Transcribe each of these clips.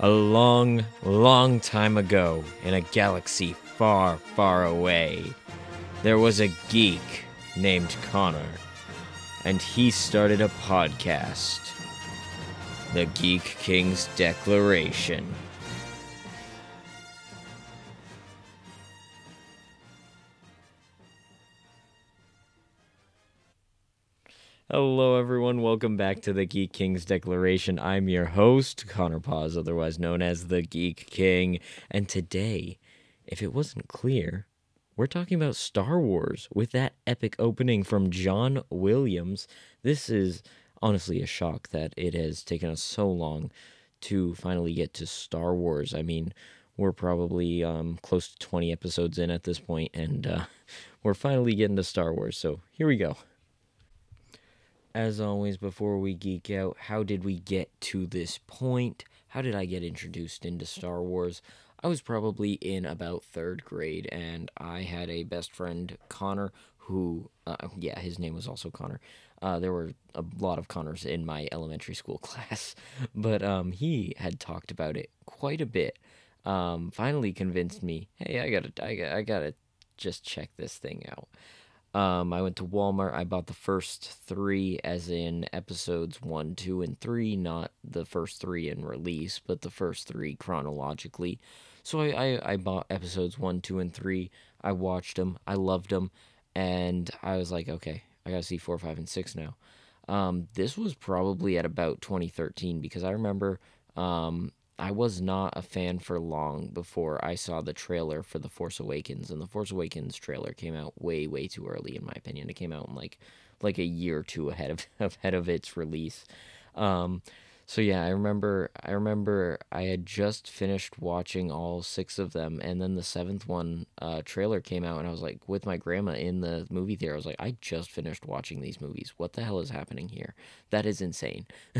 A long, long time ago, in a galaxy far, far away, there was a geek named Connor, and he started a podcast The Geek King's Declaration. Hello, everyone. Welcome back to the Geek King's Declaration. I'm your host, Connor Paz, otherwise known as the Geek King. And today, if it wasn't clear, we're talking about Star Wars with that epic opening from John Williams. This is honestly a shock that it has taken us so long to finally get to Star Wars. I mean, we're probably um, close to 20 episodes in at this point, and uh, we're finally getting to Star Wars. So here we go as always, before we geek out, how did we get to this point? How did I get introduced into Star Wars? I was probably in about third grade, and I had a best friend, Connor, who, uh, yeah, his name was also Connor. Uh, there were a lot of Connors in my elementary school class, but um, he had talked about it quite a bit. Um, finally convinced me, hey, I gotta, I, I gotta just check this thing out. Um, I went to Walmart. I bought the first three, as in episodes one, two, and three, not the first three in release, but the first three chronologically. So I, I, I bought episodes one, two, and three. I watched them. I loved them. And I was like, okay, I gotta see four, five, and six now. Um, this was probably at about 2013 because I remember um, I was not a fan for long before I saw the trailer for The Force Awakens, and The Force Awakens trailer came out way, way too early, in my opinion. It came out in like like a year or two ahead of ahead of its release. Um, so yeah, I remember I remember I had just finished watching all six of them, and then the seventh one uh, trailer came out, and I was like with my grandma in the movie theater. I was like, I just finished watching these movies. What the hell is happening here? That is insane.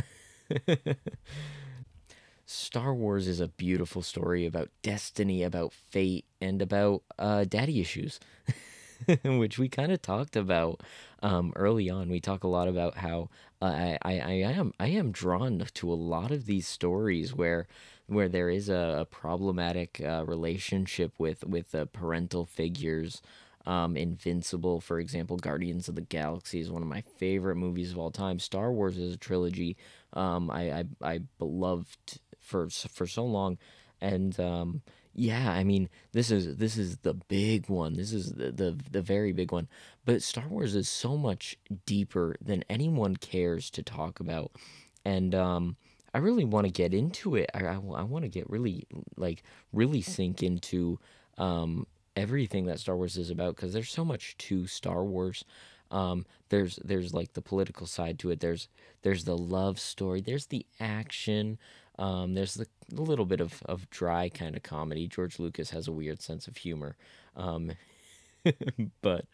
Star Wars is a beautiful story about destiny, about fate, and about uh, daddy issues, which we kind of talked about um, early on. We talk a lot about how uh, I, I, I am I am drawn to a lot of these stories where where there is a, a problematic uh, relationship with with parental figures. Um, Invincible, for example, Guardians of the Galaxy is one of my favorite movies of all time. Star Wars is a trilogy um, I, I I beloved for for so long, and um, yeah, I mean this is this is the big one. This is the, the the very big one. But Star Wars is so much deeper than anyone cares to talk about, and um, I really want to get into it. I I, I want to get really like really sink into um, everything that Star Wars is about because there's so much to Star Wars. Um, there's there's like the political side to it. There's there's the love story. There's the action. Um, there's the, a little bit of, of dry kind of comedy. George Lucas has a weird sense of humor, um, but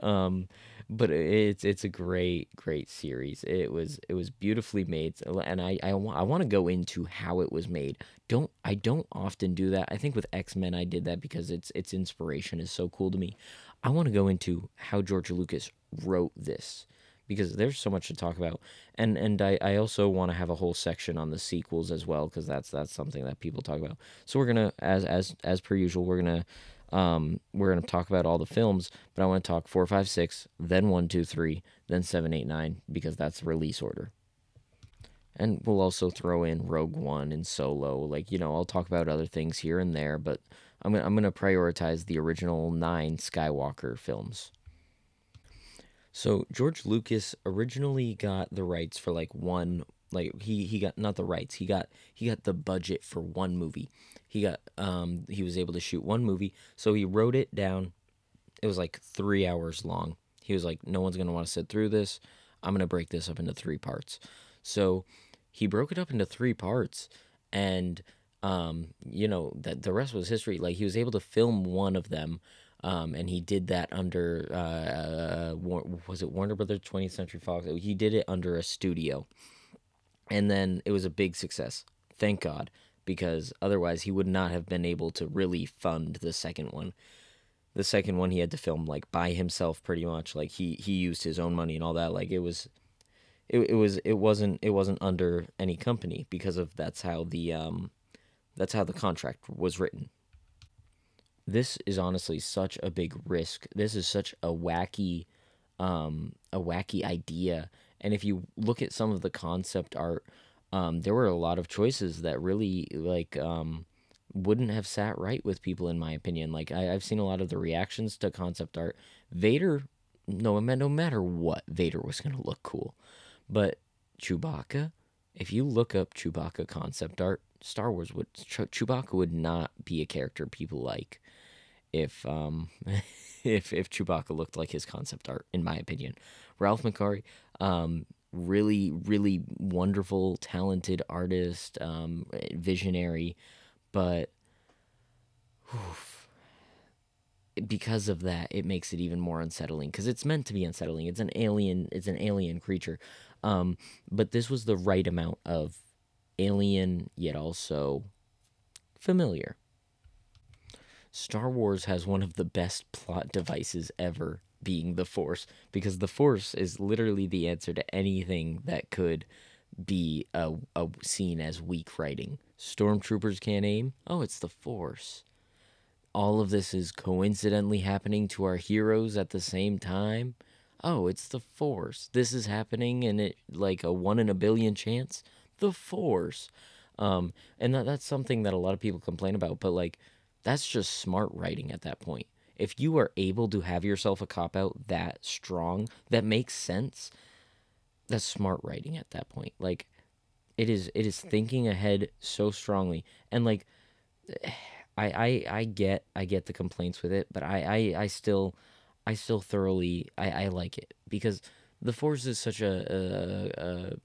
um, but it's it's a great great series. It was it was beautifully made, and I I, I want to go into how it was made. Don't I don't often do that. I think with X Men I did that because its its inspiration is so cool to me. I want to go into how George Lucas wrote this because there's so much to talk about. And and I, I also want to have a whole section on the sequels as well because that's that's something that people talk about. So we're gonna as as as per usual we're gonna um we're gonna talk about all the films, but I want to talk four, five, six, then one, two, three, then seven, eight, nine because that's release order. And we'll also throw in Rogue One and Solo. Like you know, I'll talk about other things here and there, but I'm gonna I'm gonna prioritize the original nine Skywalker films. So George Lucas originally got the rights for like one like he he got not the rights he got he got the budget for one movie. He got um he was able to shoot one movie so he wrote it down. It was like three hours long. He was like no one's gonna want to sit through this. I'm gonna break this up into three parts. So he broke it up into three parts and um you know that the rest was history. Like he was able to film one of them um, and he did that under uh, uh, was it Warner Brothers 20th Century Fox? He did it under a studio, and then it was a big success. Thank God, because otherwise he would not have been able to really fund the second one. The second one he had to film like by himself, pretty much. Like he he used his own money and all that. Like it was, it, it was it wasn't it wasn't under any company because of that's how the um That's how the contract was written. This is honestly such a big risk. This is such a wacky, um, a wacky idea. And if you look at some of the concept art, um, there were a lot of choices that really like um, wouldn't have sat right with people, in my opinion. Like I, I've seen a lot of the reactions to concept art. Vader, no, no matter what, Vader was gonna look cool, but Chewbacca, if you look up Chewbacca concept art, Star Wars would Chewbacca would not be a character people like if um if if Chewbacca looked like his concept art, in my opinion. Ralph McQuarrie, um, really really wonderful, talented artist, um, visionary, but oof, because of that, it makes it even more unsettling because it's meant to be unsettling. It's an alien. It's an alien creature, um, but this was the right amount of alien yet also familiar. Star Wars has one of the best plot devices ever being the Force because the Force is literally the answer to anything that could be a, a seen as weak writing. Stormtroopers can't aim. Oh, it's the Force. All of this is coincidentally happening to our heroes at the same time. Oh, it's the Force. This is happening and it like a one in a billion chance. The Force. Um, and that, that's something that a lot of people complain about, but like that's just smart writing at that point. If you are able to have yourself a cop out that strong, that makes sense, that's smart writing at that point. Like it is it is thinking ahead so strongly. And like I I, I get I get the complaints with it, but I, I, I still I still thoroughly I, I like it because the force is such a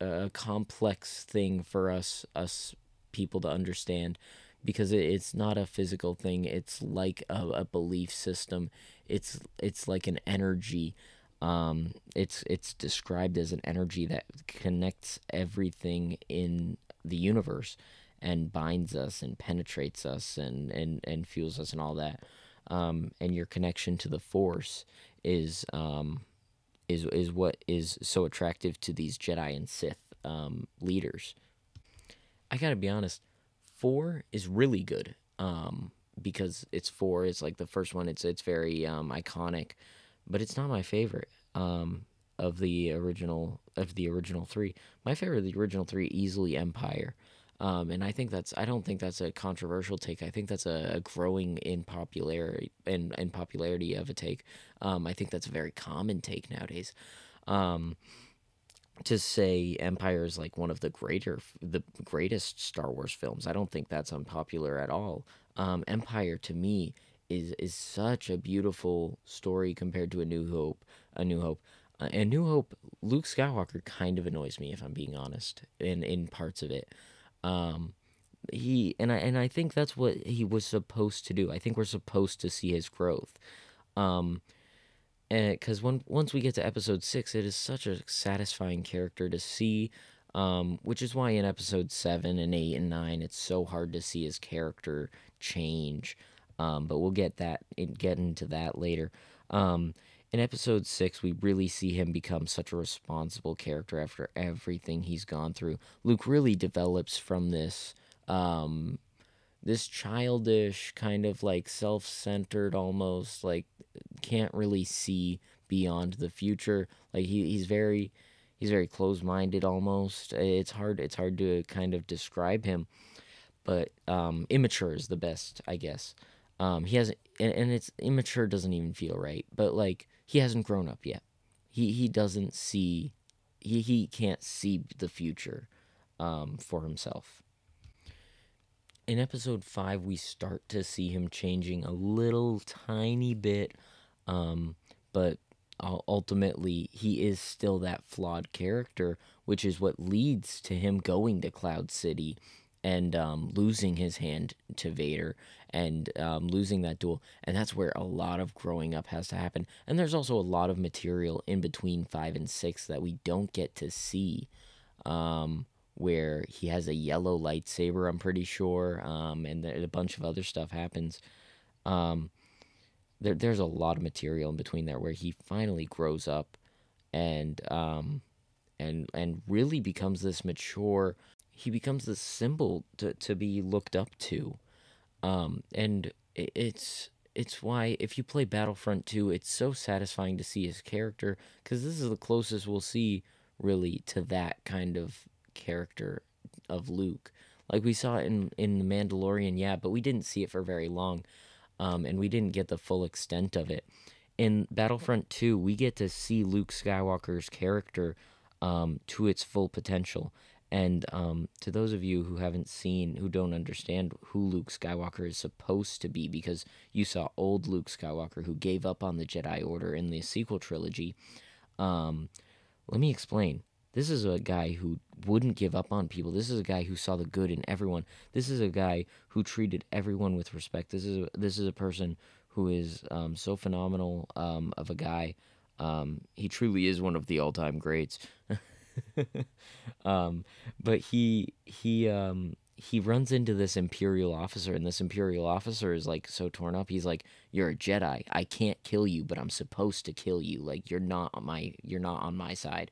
a, a, a complex thing for us us people to understand because it's not a physical thing it's like a, a belief system it's it's like an energy um, it's it's described as an energy that connects everything in the universe and binds us and penetrates us and and and fuels us and all that um, and your connection to the force is um, is is what is so attractive to these Jedi and Sith um, leaders. I gotta be honest, four is really good um, because it's four. It's like the first one. It's it's very um, iconic, but it's not my favorite um, of the original of the original three. My favorite of the original three easily Empire. Um, and I think that's I don't think that's a controversial take. I think that's a, a growing in popularity in, in popularity of a take. Um, I think that's a very common take nowadays. Um, to say Empire is like one of the greater the greatest Star Wars films, I don't think that's unpopular at all. Um, Empire to me is is such a beautiful story compared to A New Hope. A New Hope. Uh, and New Hope, Luke Skywalker kind of annoys me if I'm being honest in in parts of it. Um, he and I and I think that's what he was supposed to do. I think we're supposed to see his growth. Um, because when once we get to episode six, it is such a satisfying character to see. Um, which is why in episode seven and eight and nine, it's so hard to see his character change. Um, but we'll get that in get into that later. Um, in episode six, we really see him become such a responsible character after everything he's gone through. Luke really develops from this um, this childish kind of like self-centered almost like can't really see beyond the future like he, he's very he's very closed-minded almost it's hard it's hard to kind of describe him but um, immature is the best i guess um, he hasn't and, and it's immature doesn't even feel right but like he hasn't grown up yet. He he doesn't see he he can't see the future um, for himself. In episode five, we start to see him changing a little tiny bit, um, but ultimately he is still that flawed character, which is what leads to him going to Cloud City and um, losing his hand to Vader and um, losing that duel. And that's where a lot of growing up has to happen. And there's also a lot of material in between five and six that we don't get to see. Um, where he has a yellow lightsaber, I'm pretty sure, um, and a bunch of other stuff happens. Um, there, there's a lot of material in between there where he finally grows up and um, and and really becomes this mature he becomes the symbol to, to be looked up to. Um, and it's it's why if you play Battlefront 2, it's so satisfying to see his character because this is the closest we'll see really to that kind of character of Luke. Like we saw in in the Mandalorian, yeah, but we didn't see it for very long, um, and we didn't get the full extent of it. In Battlefront 2, we get to see Luke Skywalker's character um, to its full potential. And um, to those of you who haven't seen, who don't understand who Luke Skywalker is supposed to be, because you saw old Luke Skywalker who gave up on the Jedi Order in the sequel trilogy, um, let me explain. This is a guy who wouldn't give up on people. This is a guy who saw the good in everyone. This is a guy who treated everyone with respect. This is a, this is a person who is um, so phenomenal um, of a guy. Um, he truly is one of the all-time greats. um, but he he um, he runs into this imperial officer, and this imperial officer is like so torn up. He's like, "You're a Jedi. I can't kill you, but I'm supposed to kill you. Like you're not on my you're not on my side."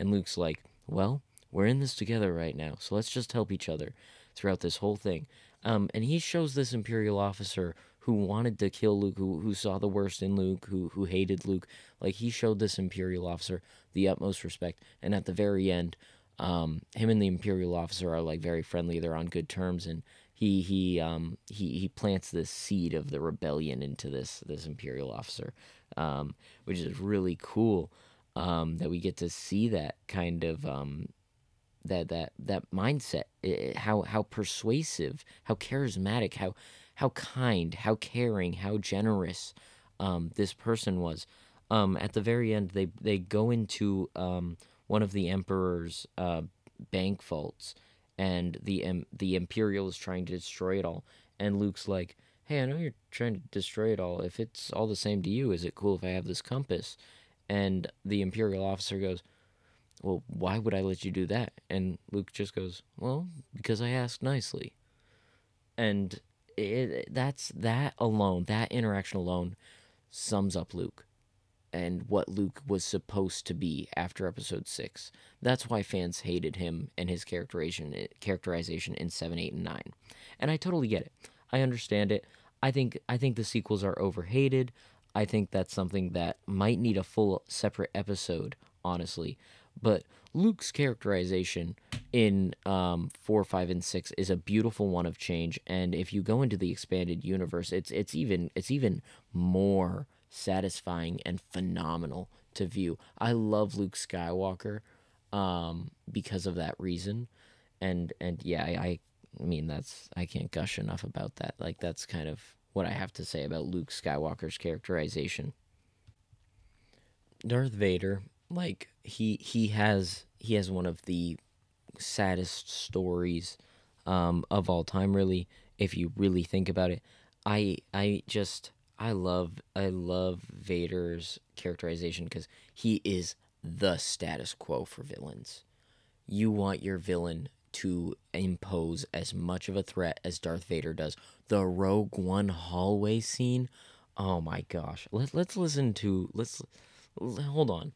And Luke's like, "Well, we're in this together right now, so let's just help each other throughout this whole thing." Um, and he shows this imperial officer who wanted to kill Luke, who, who saw the worst in Luke, who who hated Luke. Like he showed this Imperial officer the utmost respect, and at the very end, um, him and the Imperial officer are like very friendly. They're on good terms, and he he um he he plants this seed of the rebellion into this this Imperial officer, um, which is really cool. Um, that we get to see that kind of um, that that that mindset, it, how how persuasive, how charismatic, how how kind, how caring, how generous um, this person was. Um, at the very end, they they go into um, one of the emperor's uh, bank vaults, and the um, the imperial is trying to destroy it all. And Luke's like, "Hey, I know you're trying to destroy it all. If it's all the same to you, is it cool if I have this compass?" And the imperial officer goes, "Well, why would I let you do that?" And Luke just goes, "Well, because I asked nicely." And it, that's that alone, that interaction alone sums up Luke and what Luke was supposed to be after episode 6. That's why fans hated him and his characterization characterization in 7, 8 and 9. And I totally get it. I understand it. I think I think the sequels are overhated. I think that's something that might need a full separate episode, honestly. But Luke's characterization in um, four, five, and six is a beautiful one of change. And if you go into the expanded universe, it's it's even it's even more satisfying and phenomenal to view. I love Luke Skywalker um, because of that reason. And and yeah, I, I mean that's I can't gush enough about that. Like that's kind of what I have to say about Luke Skywalker's characterization. Darth Vader like he he has he has one of the saddest stories um, of all time really if you really think about it i i just i love i love vader's characterization because he is the status quo for villains you want your villain to impose as much of a threat as darth vader does the rogue one hallway scene oh my gosh Let, let's listen to let's hold on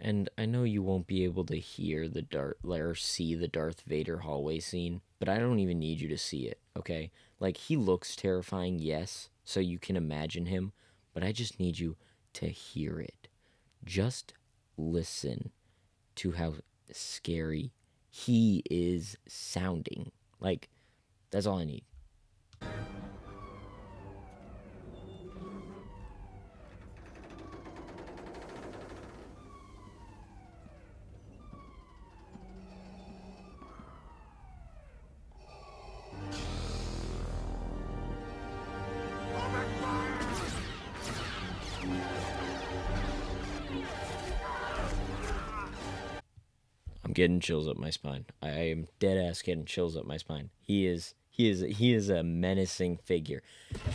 and I know you won't be able to hear the Darth or see the Darth Vader hallway scene, but I don't even need you to see it, okay? Like he looks terrifying, yes, so you can imagine him, but I just need you to hear it. Just listen to how scary he is sounding. Like that's all I need. Getting chills up my spine. I am dead ass getting chills up my spine. He is he is he is a menacing figure.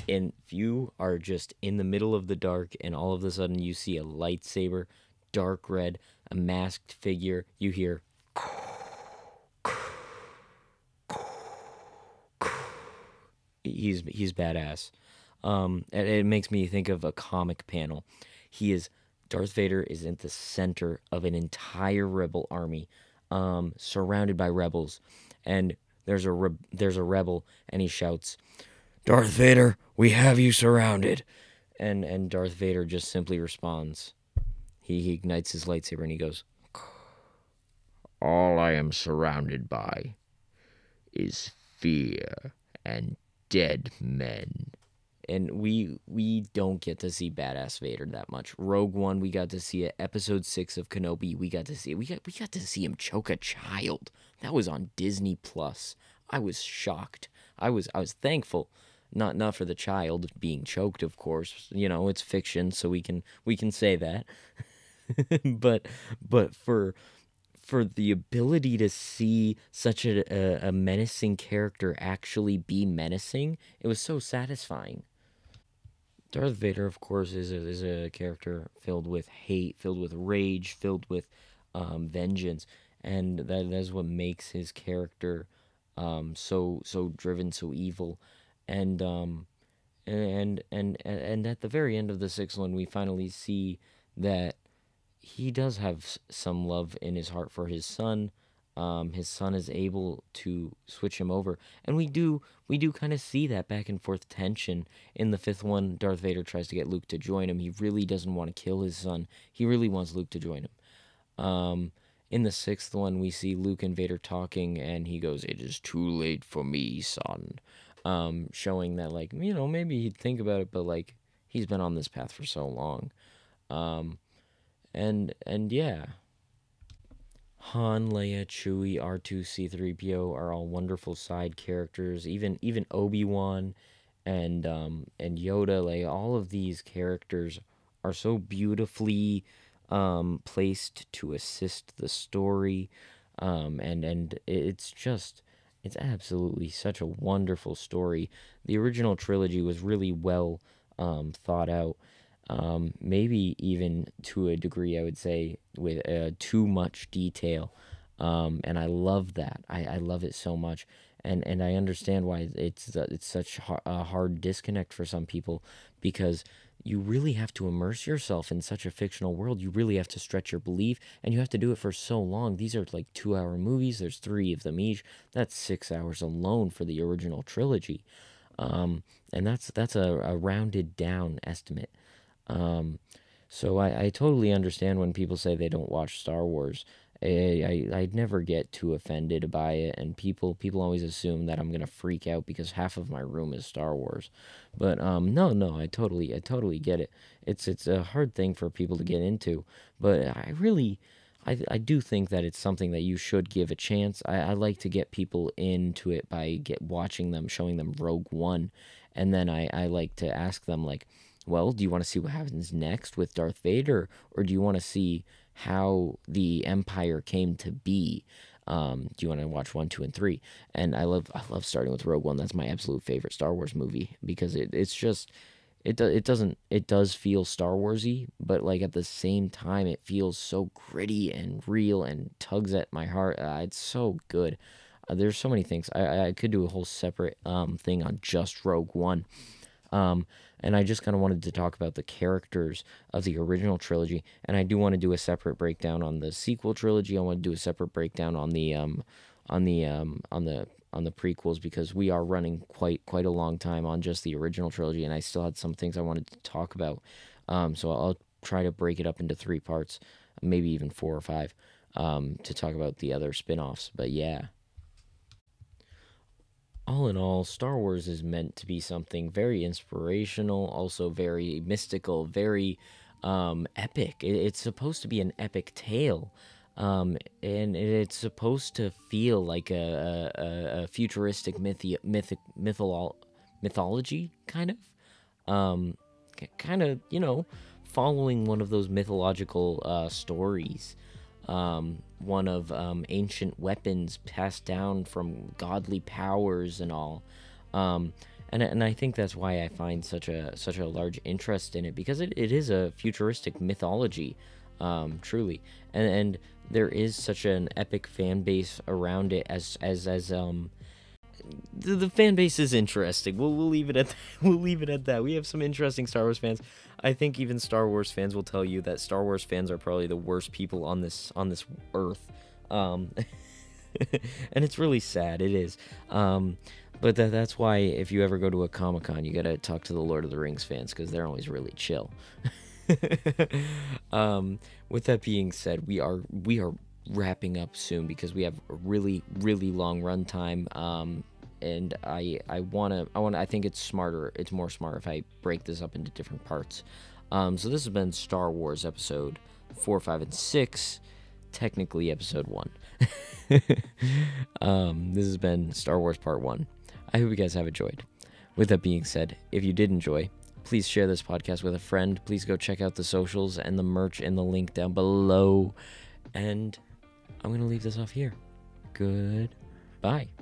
And if you are just in the middle of the dark and all of a sudden you see a lightsaber, dark red, a masked figure, you hear he's he's badass. Um, it, it makes me think of a comic panel. He is Darth Vader is in the center of an entire rebel army um, surrounded by rebels, and there's a re- there's a rebel, and he shouts, "Darth Vader, we have you surrounded," and and Darth Vader just simply responds. He, he ignites his lightsaber and he goes, "All I am surrounded by is fear and dead men." And we we don't get to see badass Vader that much. Rogue One, we got to see it. Episode six of Kenobi, we got to see it. We got we got to see him choke a child. That was on Disney Plus. I was shocked. I was I was thankful. Not not for the child being choked, of course. You know, it's fiction, so we can we can say that. but but for for the ability to see such a, a, a menacing character actually be menacing, it was so satisfying. Darth Vader, of course, is a, is a character filled with hate, filled with rage, filled with um, vengeance, and that, that is what makes his character um, so so driven, so evil, and um, and and and at the very end of the sixth one, we finally see that he does have some love in his heart for his son um, his son is able to switch him over, and we do we do kind of see that back and forth tension in the fifth one. Darth Vader tries to get Luke to join him. He really doesn't want to kill his son. He really wants Luke to join him. Um, in the sixth one, we see Luke and Vader talking, and he goes, "It is too late for me, son," um, showing that like you know maybe he'd think about it, but like he's been on this path for so long, um, and and yeah. Han, Leia, Chewie, R2, C3PO are all wonderful side characters. Even even Obi-Wan and um and Yoda, like all of these characters are so beautifully um placed to assist the story. Um and and it's just it's absolutely such a wonderful story. The original trilogy was really well um thought out um, maybe even to a degree, I would say, with uh, too much detail. Um, and I love that. I, I love it so much. And, and I understand why it's it's such a hard disconnect for some people because you really have to immerse yourself in such a fictional world. You really have to stretch your belief, and you have to do it for so long. These are like two hour movies. There's three of them each. That's six hours alone for the original trilogy, um, and that's that's a, a rounded down estimate. Um, so I, I totally understand when people say they don't watch Star Wars. I, I I'd never get too offended by it, and people people always assume that I'm gonna freak out because half of my room is Star Wars, but um no no I totally I totally get it. It's it's a hard thing for people to get into, but I really I I do think that it's something that you should give a chance. I, I like to get people into it by get watching them, showing them Rogue One, and then I I like to ask them like well, do you want to see what happens next with Darth Vader, or do you want to see how the Empire came to be? Um, do you want to watch one, two, and three? And I love, I love starting with Rogue One. That's my absolute favorite Star Wars movie because it, it's just, it do, it doesn't, it does feel Star Warsy, but like at the same time, it feels so gritty and real and tugs at my heart. Uh, it's so good. Uh, there's so many things. I, I could do a whole separate um, thing on just Rogue One. Um, and I just kind of wanted to talk about the characters of the original trilogy. And I do want to do a separate breakdown on the sequel trilogy. I want to do a separate breakdown on the um, on the um, on the on the prequels because we are running quite quite a long time on just the original trilogy, and I still had some things I wanted to talk about. Um, so I'll try to break it up into three parts, maybe even four or five, um, to talk about the other spin-offs. But yeah all in all, Star Wars is meant to be something very inspirational, also very mystical, very um, epic. it's supposed to be an epic tale. Um, and it's supposed to feel like a, a, a futuristic mythi- mythic, mytholo- mythology, kind of. Um, kind of, you know, following one of those mythological uh, stories um, one of um, ancient weapons passed down from godly powers and all. Um, and, and I think that's why I find such a such a large interest in it because it, it is a futuristic mythology, um, truly, and and there is such an epic fan base around it as as as um the, the fan base is interesting. We'll we'll leave it at that. we'll leave it at that. We have some interesting Star Wars fans. I think even Star Wars fans will tell you that Star Wars fans are probably the worst people on this on this earth. Um, and it's really sad. It is. Um, but that, that's why if you ever go to a Comic Con, you gotta talk to the Lord of the Rings fans because they're always really chill. um, with that being said, we are we are wrapping up soon because we have a really really long runtime. Um, and I I wanna I wanna I think it's smarter. It's more smart if I break this up into different parts. Um, so this has been Star Wars episode four, five, and six. Technically, episode one. um, this has been Star Wars Part One. I hope you guys have enjoyed. With that being said, if you did enjoy, please share this podcast with a friend. Please go check out the socials and the merch in the link down below. And I'm going to leave this off here. Goodbye.